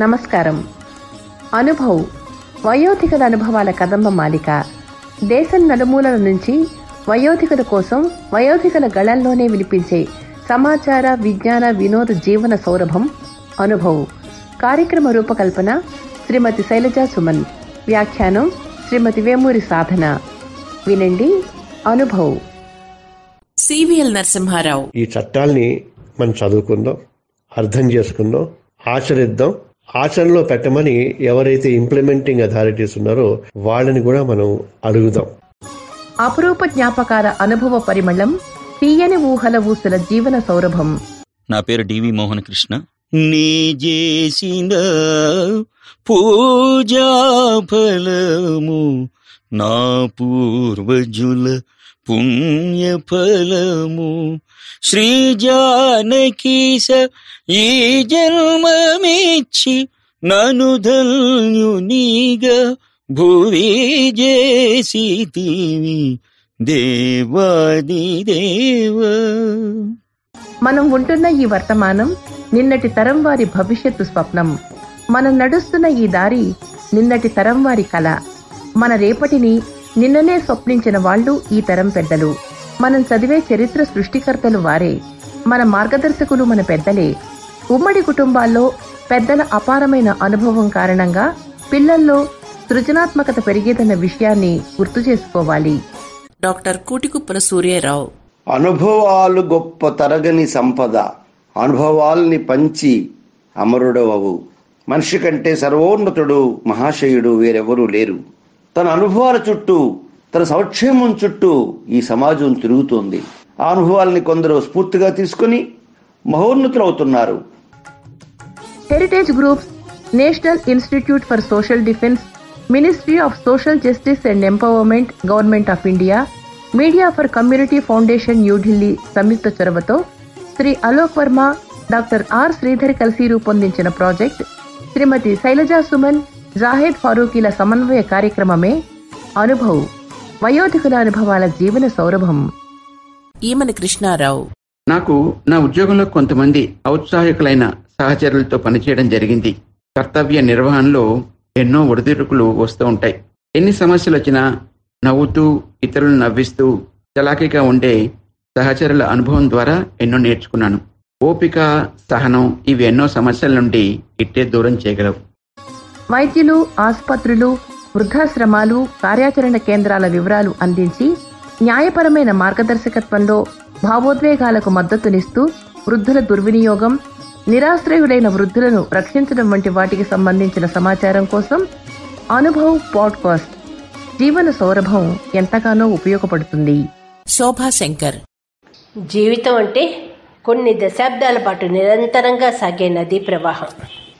నమస్కారం. అనుభవ్ వయోధికుల అనుభవాల కదంబ మాలిక. దేశం నలుమూలల నుంచి వయోధికుల కోసం వయోధికుల గళంలోనే వినిపించే సమాచార విజ్ఞాన వినోద జీవన సౌరభం అనుభవ్. కార్యక్రమ రూపకల్పన శ్రీమతి శైలజా సుమన్. వ్యాఖ్యానం శ్రీమతి వేమూరి సాధన. వినండి అనుభవ్. సివిఎల్ నరసింహారావు. ఈ చట్టాల్ని మనం చదువుకుందాం అర్థం చేసుకుందాం ఆచరిద్దాం ఆచరణలో పెట్టమని ఎవరైతే ఇంప్లిమెంటింగ్ అథారిటీస్ ఉన్నారో వాళ్ళని కూడా మనం అడుగుదాం. అపురూప జ్ఞాపకాల అనుభవ పరిమళం తీయని ఊహల ఊసల జీవన సౌరభం. నా పేరు డివి మోహన్ కృష్ణ. నీ చేసిన పూజా ఫలము నా పూర్వజుల పుణ్యఫలము. శ్రీ జానకీశ ఈ జన్మమిచ్చి నను ధన్యునిగా. భువి చేసితివి దేవాది దేవ. మనం ఉంటున్న ఈ వర్తమానం నిన్నటి తరం వారి భవిష్యత్తు స్వప్నం. మనం నడుస్తున్న ఈ దారి నిన్నటి తరం వారి కళ మన రేపటిని నిన్ననే స్వప్నించిన వాళ్ళు ఈ తరం పెద్దలు. మనం చదివే చరిత్ర సృష్టికర్తలు వారే. మన మార్గదర్శకులు మన పెద్దలే. ఉమ్మడి కుటుంబాల్లో పెద్దల అపారమైన అనుభవం కారణంగా పిల్లల్లో సృజనాత్మకత పెరిగేదన్న విషయాన్ని గుర్తు చేసుకోవాలి. డాక్టర్ కూటికుప్పల సూర్యరావు. అనుభవాలు గొప్ప తరగని సంపద. అనుభవాల్ని పంచి అమరుడవవు. మనిషి కంటే సర్వోన్నతుడు మహాశయుడు వేరెవరూ లేరు. తన అనుభవాల చుట్టూ తన సంక్షేమం చుట్టూ ఈ సమాజం తిరుగుతోంది. ఆ అనుభవాలని కొందరు స్ఫూర్తిగా తీసుకుని మహోన్నతులవుతున్నారు. Heritage groups national institute for social defence ministry of social justice and empowerment government of India media for community foundation New Delhi సంయుక్త చొరవతో శ్రీ అలోక్ వర్మ డాక్టర్ ఆర్ శ్రీధర్ కలిసి రూపొందించిన ప్రాజెక్ట్ శ్రీమతి శైలజా సుమన్ జాహెద్ ఫారూకీల సమన్వయ కార్యక్రమమే అనుభవ్ వయోధికుల అనుభవాల జీవన సౌరభం. ఈమని కృష్ణారావు. నాకు నా ఉద్యోగంలో కొంతమంది ఔత్సాహికులైన సహచరులతో పనిచేయడం జరిగింది. కర్తవ్య నిర్వహణలో ఎన్నో ఒడిదుడుకులు వస్తూ ఉంటాయి. ఎన్ని సమస్యలు వచ్చినా నవ్వుతూ ఇతరులను నవ్విస్తూ చలాకీగా ఉండే సహచరుల అనుభవం ద్వారా ఎన్నో నేర్చుకున్నాను. ఓపిక సహనం ఇవి ఎన్నో సమస్యల నుండి ఇట్టే దూరం చేయగలవు. వైద్యులు ఆసుపత్రులు వృద్ధాశ్రమాలు కార్యాచరణ కేంద్రాల వివరాలు అందించి న్యాయపరమైన మార్గదర్శకత్వంలో భావోద్వేగాలకు మద్దతునిస్తూ వృద్ధుల దుర్వినియోగం నిరాశ్రయుడైన వృద్ధులను రక్షించడం వంటి వాటికి సంబంధించిన సమాచారం కోసం అనుభవ్ పాడ్కాస్ట్ జీవన సౌరభం ఎంతగానో ఉపయోగపడుతుంది. శోభా శంకర్. జీవితం అంటే కొన్ని దశాబ్దాల పాటు నిరంతరంగా సాగే నదీ ప్రవాహం.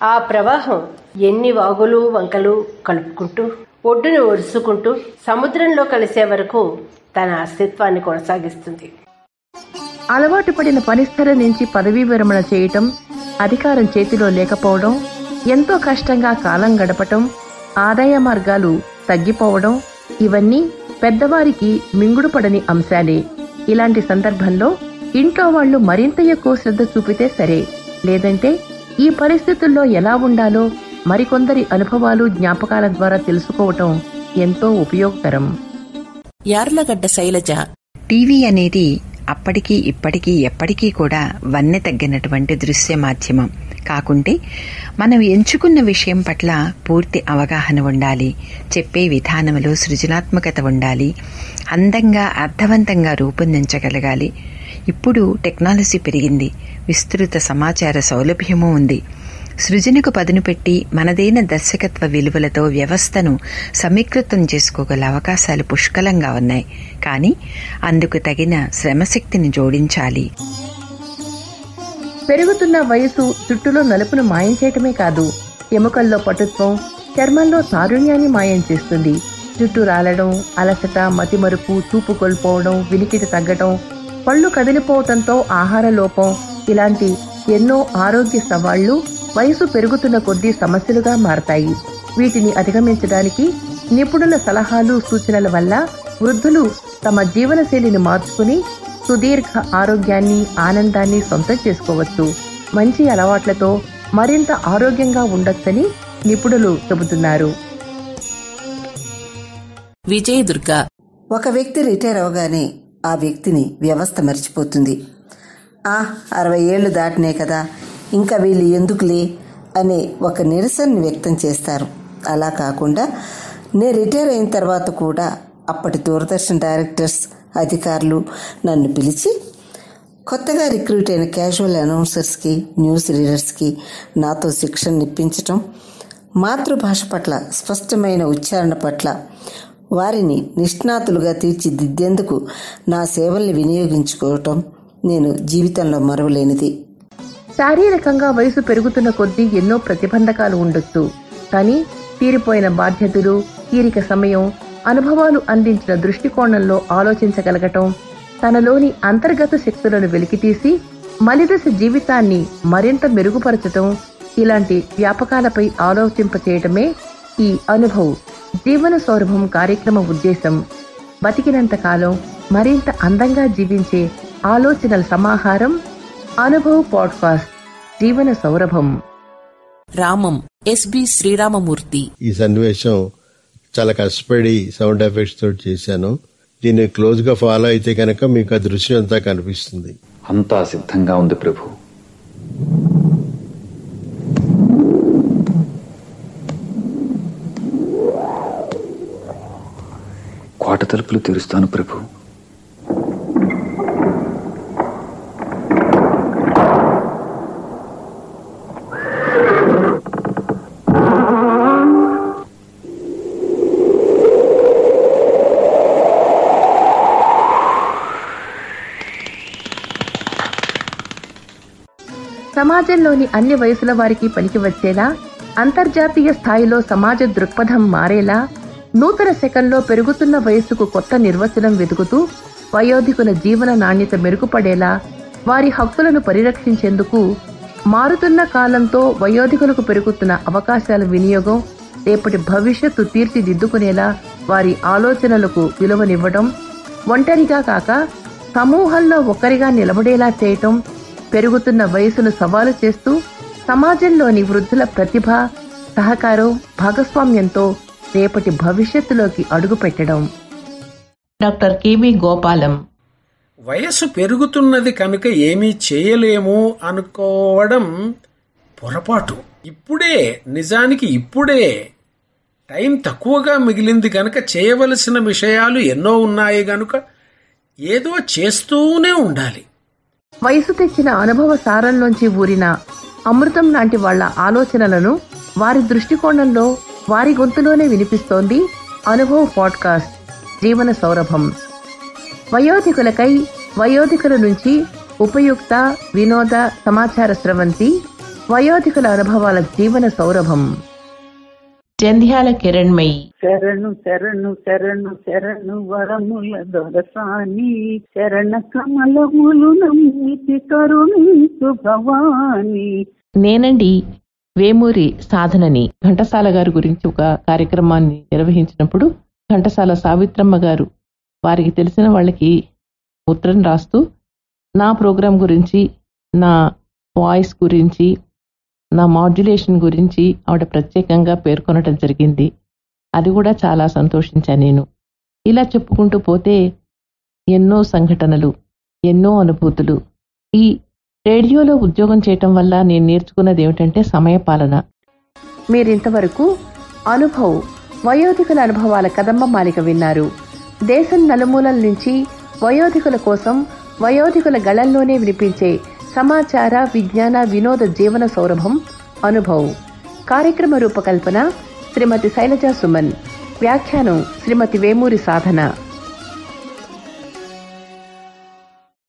ఆ ప్రవాహం ఎన్ని వాగులు వంకలు కలుపుకుంటూ ఒడ్డును ఒరుసుకుంటూ సముద్రంలో కలిసే వరకు తన అస్తిత్వాన్ని కొనసాగిస్తుంది. అలవాటు పడిన పనిస్థల నుంచి పదవీ విరమణ చేయటం అధికారం చేతిలో లేకపోవడం ఎంతో కష్టంగా కాలం గడపటం ఆదాయ మార్గాలు తగ్గిపోవడం ఇవన్నీ పెద్దవారికి మింగుడుపడని అంశాలే. ఇలాంటి సందర్భంలో ఇంట్లో వాళ్ళు మరింత ఎక్కువ శ్రద్ధ చూపితే సరే లేదంటే ఈ పరిస్థితుల్లో ఎలా ఉండాలో మరికొందరి అనుభవాలు జ్ఞాపకాల ద్వారా తెలుసుకోవటం ఎంతో ఉపయోగకరం. యార్లగడ్డ శైలజ. టీవీ అనేది అప్పటికీ ఇప్పటికీ ఎప్పటికీ కూడా వన్నె తగ్గినటువంటి దృశ్య మాధ్యమం. కాకుంటే మనం ఎంచుకున్న విషయం పట్ల పూర్తి అవగాహన ఉండాలి చెప్పే విధానంలో సృజనాత్మకత ఉండాలి అందంగా అర్థవంతంగా రూపొందించగలగాలి. ఇప్పుడు టెక్నాలజీ పెరిగింది విస్తృత సమాచార సౌలభ్యము ఉంది. సృజనకు పదును పెట్టి మనదైన దర్శకత్వ విలువలతో వ్యవస్థను సమీకృతం చేసుకోగల అవకాశాలు పుష్కలంగా ఉన్నాయి. కానీ అందుకు తగిన శ్రమశక్తిని జోడించాలి. పెరుగుతున్న వయసు జుట్టులో నలుపును మాయం చేయటమే కాదు ఎముకల్లో పటుత్వం చర్మంలో తారుణ్యాన్ని మాయం చేస్తుంది. జుట్టు రాలడం అలసట మతిమరుపు చూపు కోల్పోవడం వినికిడి తగ్గడం పళ్ళు కదిలిపోవటంతో ఆహార లోపం ఇలాంటి ఎన్నో ఆరోగ్య సవాళ్ళు వయసు పెరుగుతున్న కొద్దీ సమస్యలుగా మారతాయి. వీటిని అధిగమించడానికి నిపుణుల సలహాలు సూచనల వల్ల వృద్ధులు తమ జీవనశైలిని మార్చుకుని సుదీర్ఘ ఆరోగ్యాన్ని ఆనందాన్ని సొంతం చేసుకోవచ్చు. మంచి అలవాట్లతో మరింత ఆరోగ్యంగా ఉండొచ్చని నిపుణులు చెబుతున్నారు. విజయదుర్గ ఒక వ్యక్తి రిటైర్ అవగానే ఆ వ్యక్తిని వ్యవస్థ మర్చిపోతుంది. ఆ అరవై ఏళ్ళు దాటినే కదా. ఇంకా వీళ్ళు ఎందుకులే అనే ఒక నిరసనని వ్యక్తం చేస్తారు. అలా కాకుండా నేను రిటైర్ అయిన తర్వాత కూడా అప్పటి దూరదర్శన్ డైరెక్టర్స్ అధికారులు నన్ను పిలిచి కొత్తగా రిక్రూట్ అయిన క్యాజువల్ అనౌన్సర్స్కి న్యూస్ రీడర్స్కి నాతో శిక్షణ ఇప్పించటం మాతృభాష పట్ల స్పష్టమైన ఉచ్చారణ పట్ల వారిని నిష్ణాతులుగా తీర్చిదిద్దేందుకు నా సేవల్ని వినియోగించుకోవటం నేను జీవితంలో మరవలేనిది. శారీరకంగా వయసు పెరుగుతున్న కొద్దీ ఎన్నో ప్రతిబంధకాలు ఉండొచ్చు. కానీ తీరిపోయిన బాధ్యతలు తీరిక సమయం అనుభవాలు అందించిన దృష్టికోణంలో ఆలోచించగలగటం తనలోని అంతర్గత శక్తులను వెలికితీసి మలిదశ జీవితాన్ని మరింత మెరుగుపరచటం ఇలాంటి వ్యాపకాలపై ఆలోచింపచేయటమే ఈ అనుభవ్ జీవన సౌరభం కార్యక్రమ ఉద్దేశం. బతికినంత కాలం మరింత అందంగా జీవించే ఆలోచనల సమాహారం అనుభవ్ పాడ్కాస్ట్ జీవన సౌరభం. Ramam S B Sriramamurthy. ఈ సన్నివేశం చాలా కష్టపడి సౌండ్ ఎఫెక్ట్స్ తోటి చేశాను. దీన్ని క్లోజ్గా ఫాలో అయితే కనుక మీకు ఆ దృశ్యం అంతా కనిపిస్తుంది. అంతా సిద్ధంగా ఉంది ప్రభు. కోట తలుపులు తెరుస్తాను ప్రభు. సమాజంలోని అన్ని వయసుల వారికి పనికి వచ్చేలా అంతర్జాతీయ స్థాయిలో సమాజ దృక్పథం మారేలా నూతన శకంలో పెరుగుతున్న వయస్సుకు కొత్త నిర్వచనం వెతుకుతూ వయోధికుల జీవన నాణ్యత మెరుగుపడేలా వారి హక్కులను పరిరక్షించేందుకు మారుతున్న కాలంతో వయోధికులకు పెరుగుతున్న అవకాశాల వినియోగం రేపటి భవిష్యత్తు తీర్చిదిద్దుకునేలా వారి ఆలోచనలకు విలువనివ్వడం ఒంటరిగా కాక సమూహంలో ఒక్కరిగా నిలబడేలా చేయటం పెరుగుతున్న వయసును సవాలు చేస్తూ సమాజంలోని వృద్ధుల ప్రతిభ సహకారం భాగస్వామ్యంతో రేపటి భవిష్యత్తులోకి అడుగుపెట్టడం. Doctor K V Gopalam. వయస్సు పెరుగుతున్నది కనుక ఏమీ చేయలేము అనుకోవడం పొరపాటు. ఇప్పుడే నిజానికి ఇప్పుడే టైం తక్కువగా మిగిలింది గనుక చేయవలసిన విషయాలు ఎన్నో ఉన్నాయి గనుక ఏదో చేస్తూనే ఉండాలి. వయసు తెచ్చిన అనుభవ సారంలోంచి ఊరిన అమృతం లాంటి వాళ్ళ ఆలోచనలను వారి దృష్టికోణంలో వారి గొంతులోనే వినిపిస్తోంది అనుభవ పాడ్కాస్ట్ జీవన సౌరభం. వయోధికులకై వయోధికుల నుంచి ఉపయుక్త వినోద సమాచార స్రవంతి వయోధికుల అనుభవాల జీవన సౌరభం. జంధ్యాల కిరణ్మయి శరణు శరణు శరణు శరణు వరముల దొరసాని. శరణ కమలములు నమ్మితి కరుణించు భవాని నేనండి వేమూరి సాధనని. ఘంటసాల గారి గురించి ఒక కార్యక్రమాన్ని నిర్వహించినప్పుడు ఘంటసాల సావిత్రమ్మ గారు వారికి తెలిసిన వాళ్ళకి ఉత్తరం రాస్తూ నా ప్రోగ్రాం గురించి నా వాయిస్ గురించి నా మాడ్యులేషన్ గురించి ఆవిడ ప్రత్యేకంగా పేర్కొనటం జరిగింది. అది కూడా చాలా సంతోషించాను నేను. ఇలా చెప్పుకుంటూ పోతే ఎన్నో సంఘటనలు ఎన్నో అనుభూతులు. ఈ రేడియోలో ఉద్యోగం చేయటం వల్ల నేను నేర్చుకున్నది ఏమిటంటే సమయపాలన మీరింతవరకు అనుభవ్ వయోధికుల అనుభవాల కదంబ మాలిక విన్నారు. దేశం నలుమూలల నుంచి వయోధికుల కోసం వయోధికుల గళంలోనే వినిపించే సమాచార విజ్ఞాన వినోద జీవన సౌరభం అనుభవ్. కార్యక్రమ రూపకల్పన శ్రీమతి శైలజా సుమన్. వ్యాఖ్యానం శ్రీమతి వేమూరి సాధన.